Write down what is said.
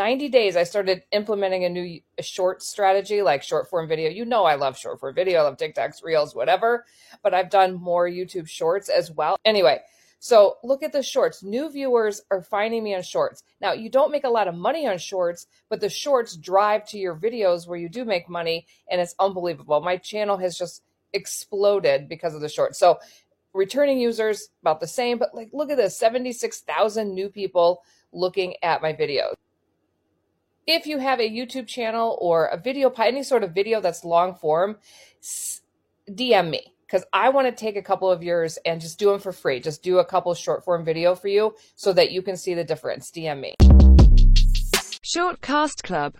90 days, I started implementing a new short strategy, like short form video. You know, I love short form video, I love TikToks, Reels, whatever, but I've done more YouTube shorts as well. Anyway, so look at the shorts. New viewers are finding me on shorts. Now, you don't make a lot of money on shorts, but the shorts drive to your videos where you do make money, and it's unbelievable. My channel has just exploded because of the shorts. So, returning users about the same, but like, look at this 76,000 new people looking at my videos. If you have a YouTube channel or a video, any sort of video that's long form, DM me because I want to take a couple of yours and just do them for free. Just do a couple short form video for you so that you can see the difference. DM me. Shortcast Club